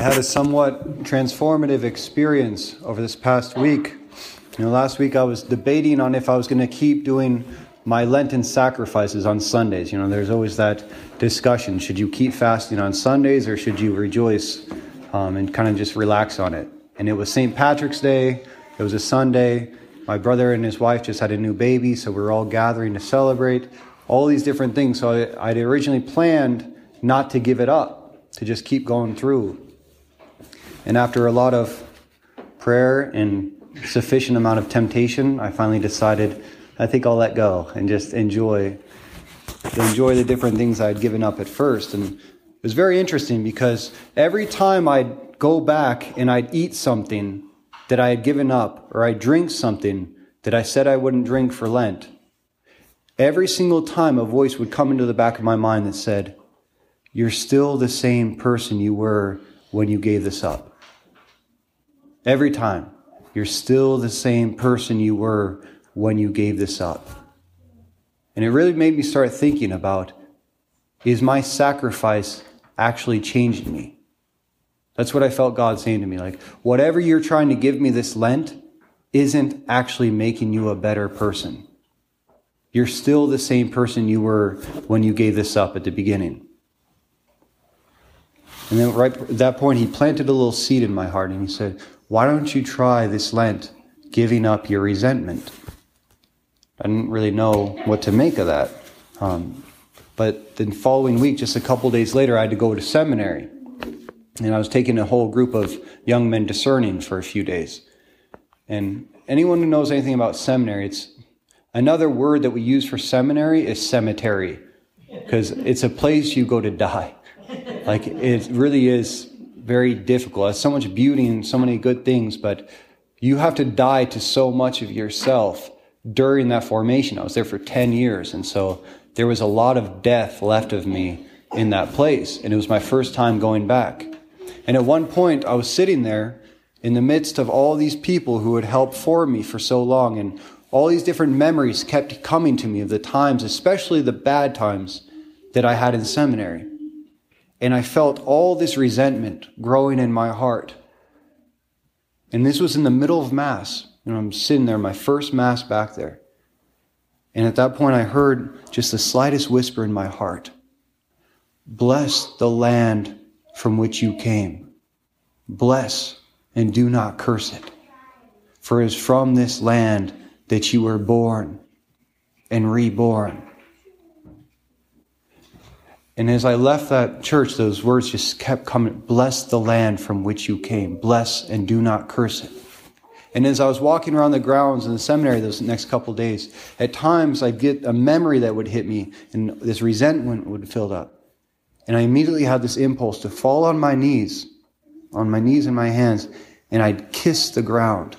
I had a somewhat transformative experience over this past week. You know, last week I was debating on if I was going to keep doing my Lenten sacrifices on Sundays. You know, there's always that discussion should you keep fasting on Sundays or should you rejoice um, and kind of just relax on it? And it was St. Patrick's Day, it was a Sunday. My brother and his wife just had a new baby, so we are all gathering to celebrate all these different things. So I, I'd originally planned not to give it up, to just keep going through. And after a lot of prayer and sufficient amount of temptation, I finally decided I think I'll let go and just enjoy enjoy the different things I'd given up at first. And it was very interesting because every time I'd go back and I'd eat something that I had given up or I'd drink something that I said I wouldn't drink for Lent, every single time a voice would come into the back of my mind that said, You're still the same person you were when you gave this up. Every time. You're still the same person you were when you gave this up. And it really made me start thinking about is my sacrifice actually changing me? That's what I felt God saying to me. Like, whatever you're trying to give me this Lent isn't actually making you a better person. You're still the same person you were when you gave this up at the beginning. And then, right at that point, he planted a little seed in my heart and he said, Why don't you try this Lent giving up your resentment? I didn't really know what to make of that. Um, but the following week, just a couple days later, I had to go to seminary. And I was taking a whole group of young men discerning for a few days. And anyone who knows anything about seminary, it's another word that we use for seminary is cemetery, because it's a place you go to die. Like it really is very difficult. It's so much beauty and so many good things, but you have to die to so much of yourself during that formation. I was there for 10 years. And so there was a lot of death left of me in that place. And it was my first time going back. And at one point, I was sitting there in the midst of all these people who had helped form me for so long. And all these different memories kept coming to me of the times, especially the bad times that I had in seminary. And I felt all this resentment growing in my heart. And this was in the middle of Mass. And I'm sitting there, my first Mass back there. And at that point, I heard just the slightest whisper in my heart Bless the land from which you came. Bless and do not curse it. For it is from this land that you were born and reborn. And as I left that church, those words just kept coming Bless the land from which you came. Bless and do not curse it. And as I was walking around the grounds in the seminary those next couple days, at times I'd get a memory that would hit me and this resentment would fill up. And I immediately had this impulse to fall on my knees, on my knees and my hands, and I'd kiss the ground.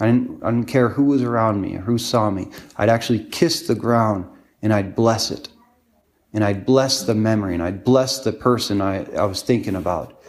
I didn't, I didn't care who was around me or who saw me. I'd actually kiss the ground and I'd bless it. And I'd bless the memory and I'd bless the person I, I was thinking about.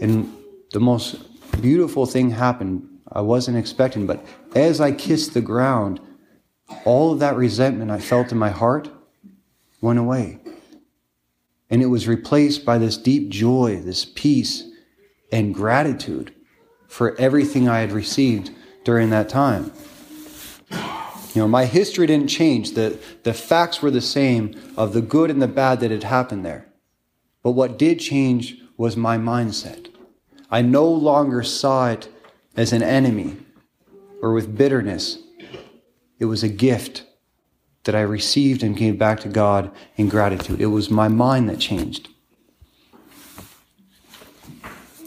And the most beautiful thing happened I wasn't expecting. But as I kissed the ground, all of that resentment I felt in my heart went away. And it was replaced by this deep joy, this peace, and gratitude for everything I had received during that time. You know, my history didn't change. The, the facts were the same of the good and the bad that had happened there. But what did change was my mindset. I no longer saw it as an enemy or with bitterness. It was a gift that I received and gave back to God in gratitude. It was my mind that changed.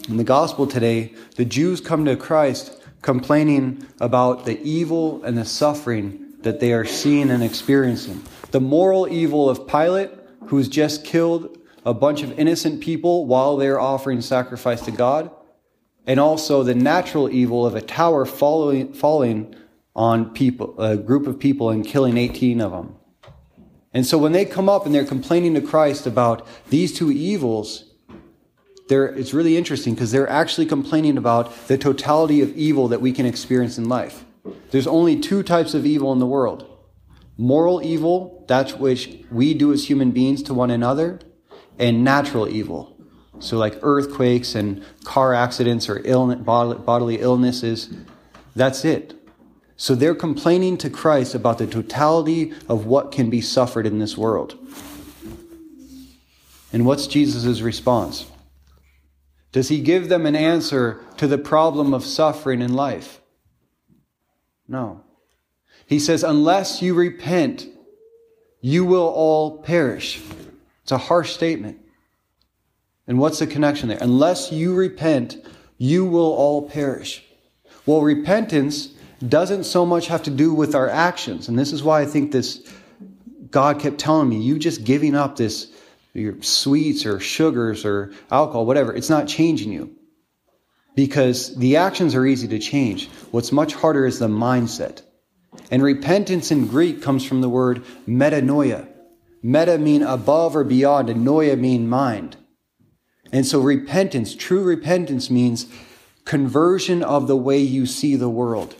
In the gospel today, the Jews come to Christ complaining about the evil and the suffering that they are seeing and experiencing. The moral evil of Pilate, who's just killed a bunch of innocent people while they're offering sacrifice to God and also the natural evil of a tower following, falling on people, a group of people and killing 18 of them. And so when they come up and they're complaining to Christ about these two evils, it's really interesting because they're actually complaining about the totality of evil that we can experience in life. There's only two types of evil in the world. Moral evil, that's which we do as human beings to one another, and natural evil, So, like earthquakes and car accidents or illness, bodily illnesses, that's it. So, they're complaining to Christ about the totality of what can be suffered in this world. And what's Jesus' response? Does he give them an answer to the problem of suffering in life? No. He says, unless you repent, you will all perish. It's a harsh statement. And what's the connection there? Unless you repent, you will all perish. Well, repentance doesn't so much have to do with our actions. And this is why I think this God kept telling me, you just giving up this your sweets or sugars or alcohol, whatever, it's not changing you. Because the actions are easy to change. What's much harder is the mindset. And repentance in Greek comes from the word metanoia. Meta mean above or beyond, and noia mean mind. And so repentance, true repentance means conversion of the way you see the world,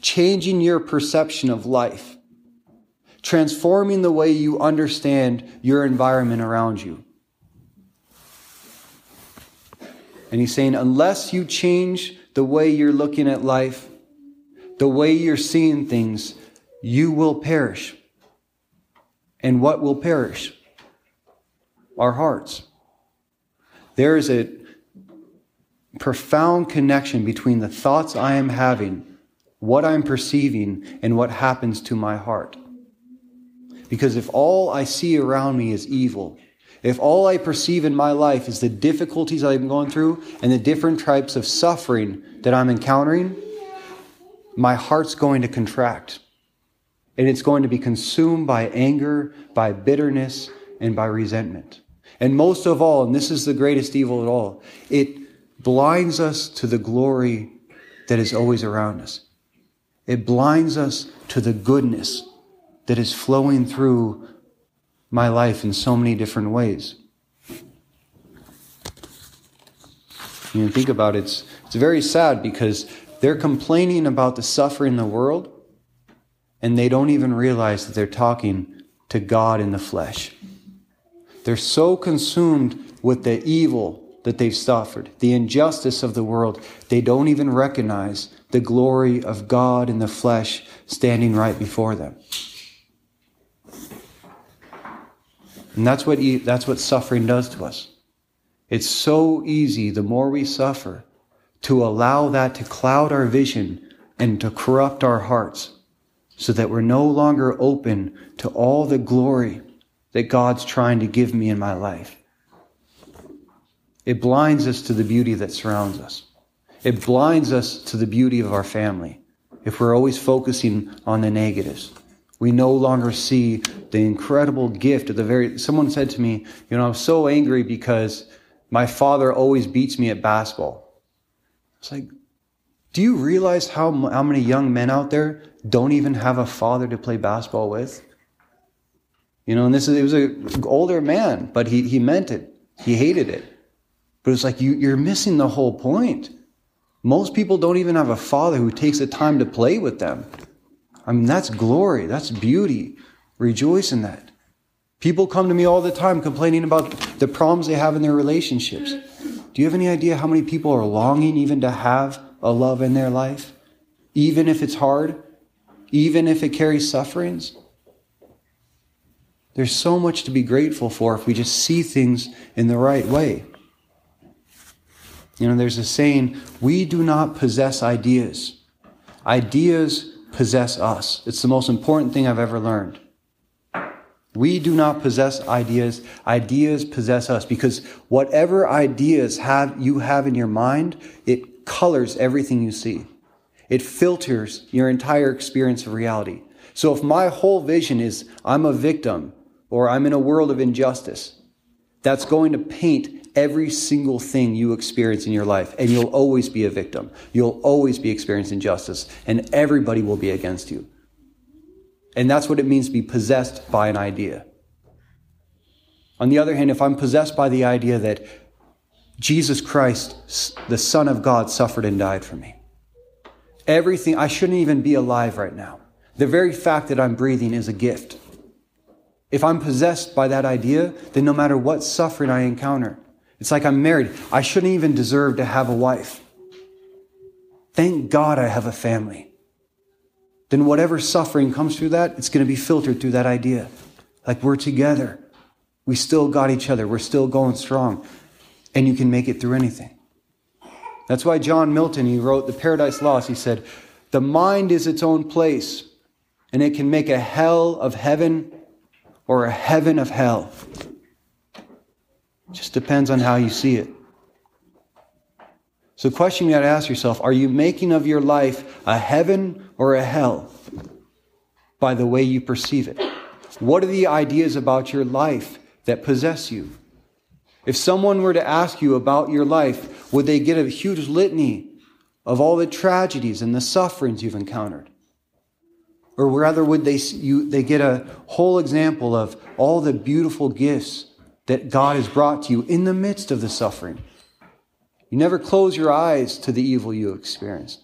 changing your perception of life transforming the way you understand your environment around you. And he's saying, unless you change the way you're looking at life, the way you're seeing things, you will perish. And what will perish? Our hearts. There is a profound connection between the thoughts I am having, what I'm perceiving, and what happens to my heart. Because if all I see around me is evil, if all I perceive in my life is the difficulties I'm going through and the different types of suffering that I'm encountering, my heart's going to contract. And it's going to be consumed by anger, by bitterness, and by resentment. And most of all, and this is the greatest evil of all, it blinds us to the glory that is always around us. It blinds us to the goodness that is flowing through my life in so many different ways. You know, think about it, it's, it's very sad because they're complaining about the suffering in the world and they don't even realize that they're talking to God in the flesh. They're so consumed with the evil that they've suffered, the injustice of the world, they don't even recognize the glory of God in the flesh standing right before them. And that's what, that's what suffering does to us. It's so easy, the more we suffer, to allow that to cloud our vision and to corrupt our hearts so that we're no longer open to all the glory that God's trying to give me in my life. It blinds us to the beauty that surrounds us. It blinds us to the beauty of our family if we're always focusing on the negatives. We no longer see the incredible gift of the very. Someone said to me, You know, I'm so angry because my father always beats me at basketball. It's like, do you realize how, how many young men out there don't even have a father to play basketball with? You know, and this is, it was an older man, but he, he meant it. He hated it. But it's like, you, you're missing the whole point. Most people don't even have a father who takes the time to play with them. I mean, that's glory. That's beauty. Rejoice in that. People come to me all the time complaining about the problems they have in their relationships. Do you have any idea how many people are longing even to have a love in their life? Even if it's hard? Even if it carries sufferings? There's so much to be grateful for if we just see things in the right way. You know, there's a saying, we do not possess ideas. Ideas possess us. It's the most important thing I've ever learned. We do not possess ideas. Ideas possess us because whatever ideas have you have in your mind, it colors everything you see. It filters your entire experience of reality. So if my whole vision is I'm a victim or I'm in a world of injustice, that's going to paint every single thing you experience in your life, and you'll always be a victim. You'll always be experiencing injustice, and everybody will be against you. And that's what it means to be possessed by an idea. On the other hand, if I'm possessed by the idea that Jesus Christ, the Son of God, suffered and died for me, everything, I shouldn't even be alive right now. The very fact that I'm breathing is a gift. If I'm possessed by that idea, then no matter what suffering I encounter, It's like I'm married. I shouldn't even deserve to have a wife. Thank God I have a family. Then whatever suffering comes through that, it's going to be filtered through that idea. Like we're together. We still got each other. We're still going strong. And you can make it through anything. That's why John Milton, he wrote the Paradise Lost. He said, The mind is its own place, and it can make a hell of heaven or a heaven of hell. Just depends on how you see it. So, the question you got to ask yourself are you making of your life a heaven or a hell by the way you perceive it? What are the ideas about your life that possess you? If someone were to ask you about your life, would they get a huge litany of all the tragedies and the sufferings you've encountered? Or rather, would they, you, they get a whole example of all the beautiful gifts that God has brought to you in the midst of the suffering? You never close your eyes to the evil you experienced,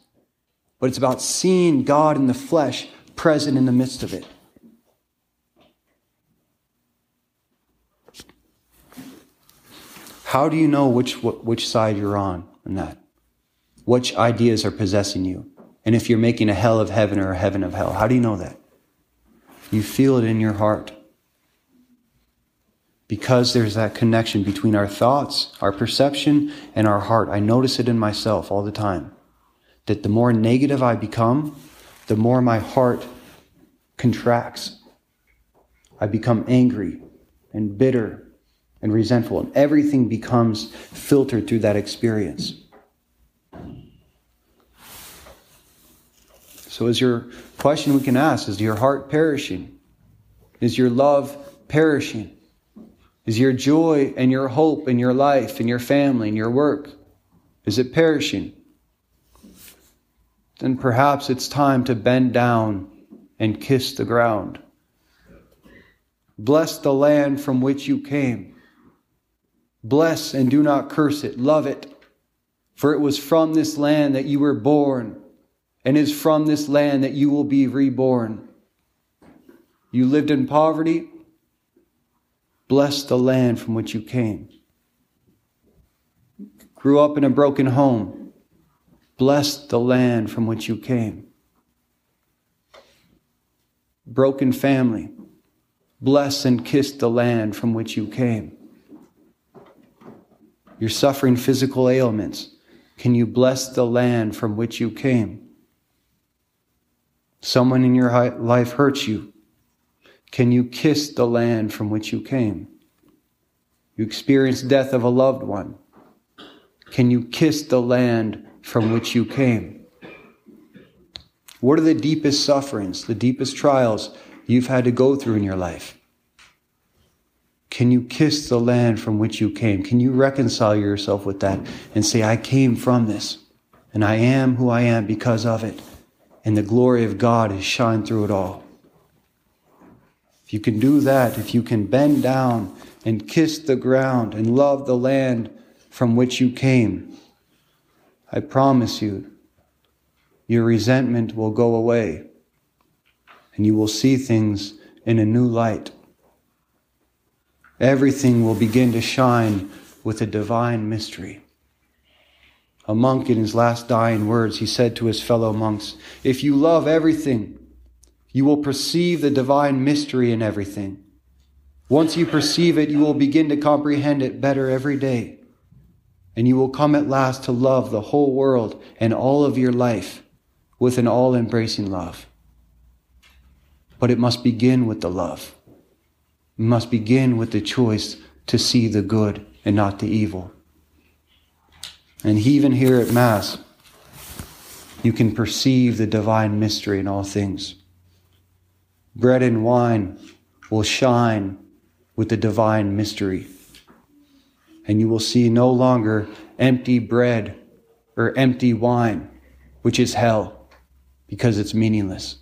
but it's about seeing God in the flesh present in the midst of it. How do you know which, which side you're on in that? Which ideas are possessing you? And if you're making a hell of heaven or a heaven of hell, how do you know that? You feel it in your heart. Because there's that connection between our thoughts, our perception, and our heart. I notice it in myself all the time. That the more negative I become, the more my heart contracts. I become angry and bitter and resentful, and everything becomes filtered through that experience. So, is your question we can ask is your heart perishing? Is your love perishing? Is your joy and your hope and your life and your family and your work? Is it perishing? Then perhaps it's time to bend down and kiss the ground. Bless the land from which you came. Bless and do not curse it. Love it. For it was from this land that you were born, and is from this land that you will be reborn. You lived in poverty. Bless the land from which you came. Grew up in a broken home. Bless the land from which you came. Broken family. Bless and kiss the land from which you came. You're suffering physical ailments. Can you bless the land from which you came? Someone in your life hurts you. Can you kiss the land from which you came? You experience death of a loved one. Can you kiss the land from which you came? What are the deepest sufferings, the deepest trials you've had to go through in your life? Can you kiss the land from which you came? Can you reconcile yourself with that and say, I came from this and I am who I am because of it? And the glory of God has shined through it all. If you can do that, if you can bend down and kiss the ground and love the land from which you came, I promise you, your resentment will go away and you will see things in a new light everything will begin to shine with a divine mystery. A monk, in his last dying words, he said to his fellow monks, If you love everything, you will perceive the divine mystery in everything. Once you perceive it, you will begin to comprehend it better every day. And you will come at last to love the whole world and all of your life with an all embracing love. But it must begin with the love It must begin with the choice to see the good and not the evil. And even here at Mass, you can perceive the divine mystery in all things. Bread and wine will shine with the divine mystery. And you will see no longer empty bread or empty wine, which is hell, because it's meaningless.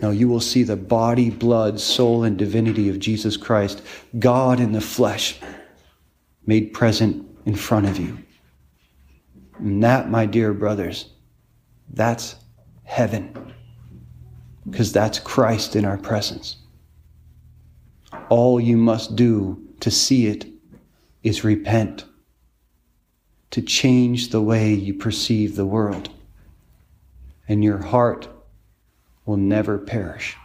No, you will see the body, blood, soul, and divinity of Jesus Christ, God in the flesh, made present in front of you. And that, my dear brothers, that's heaven. Because that's Christ in our presence. All you must do to see it is repent, to change the way you perceive the world, and your heart will never perish.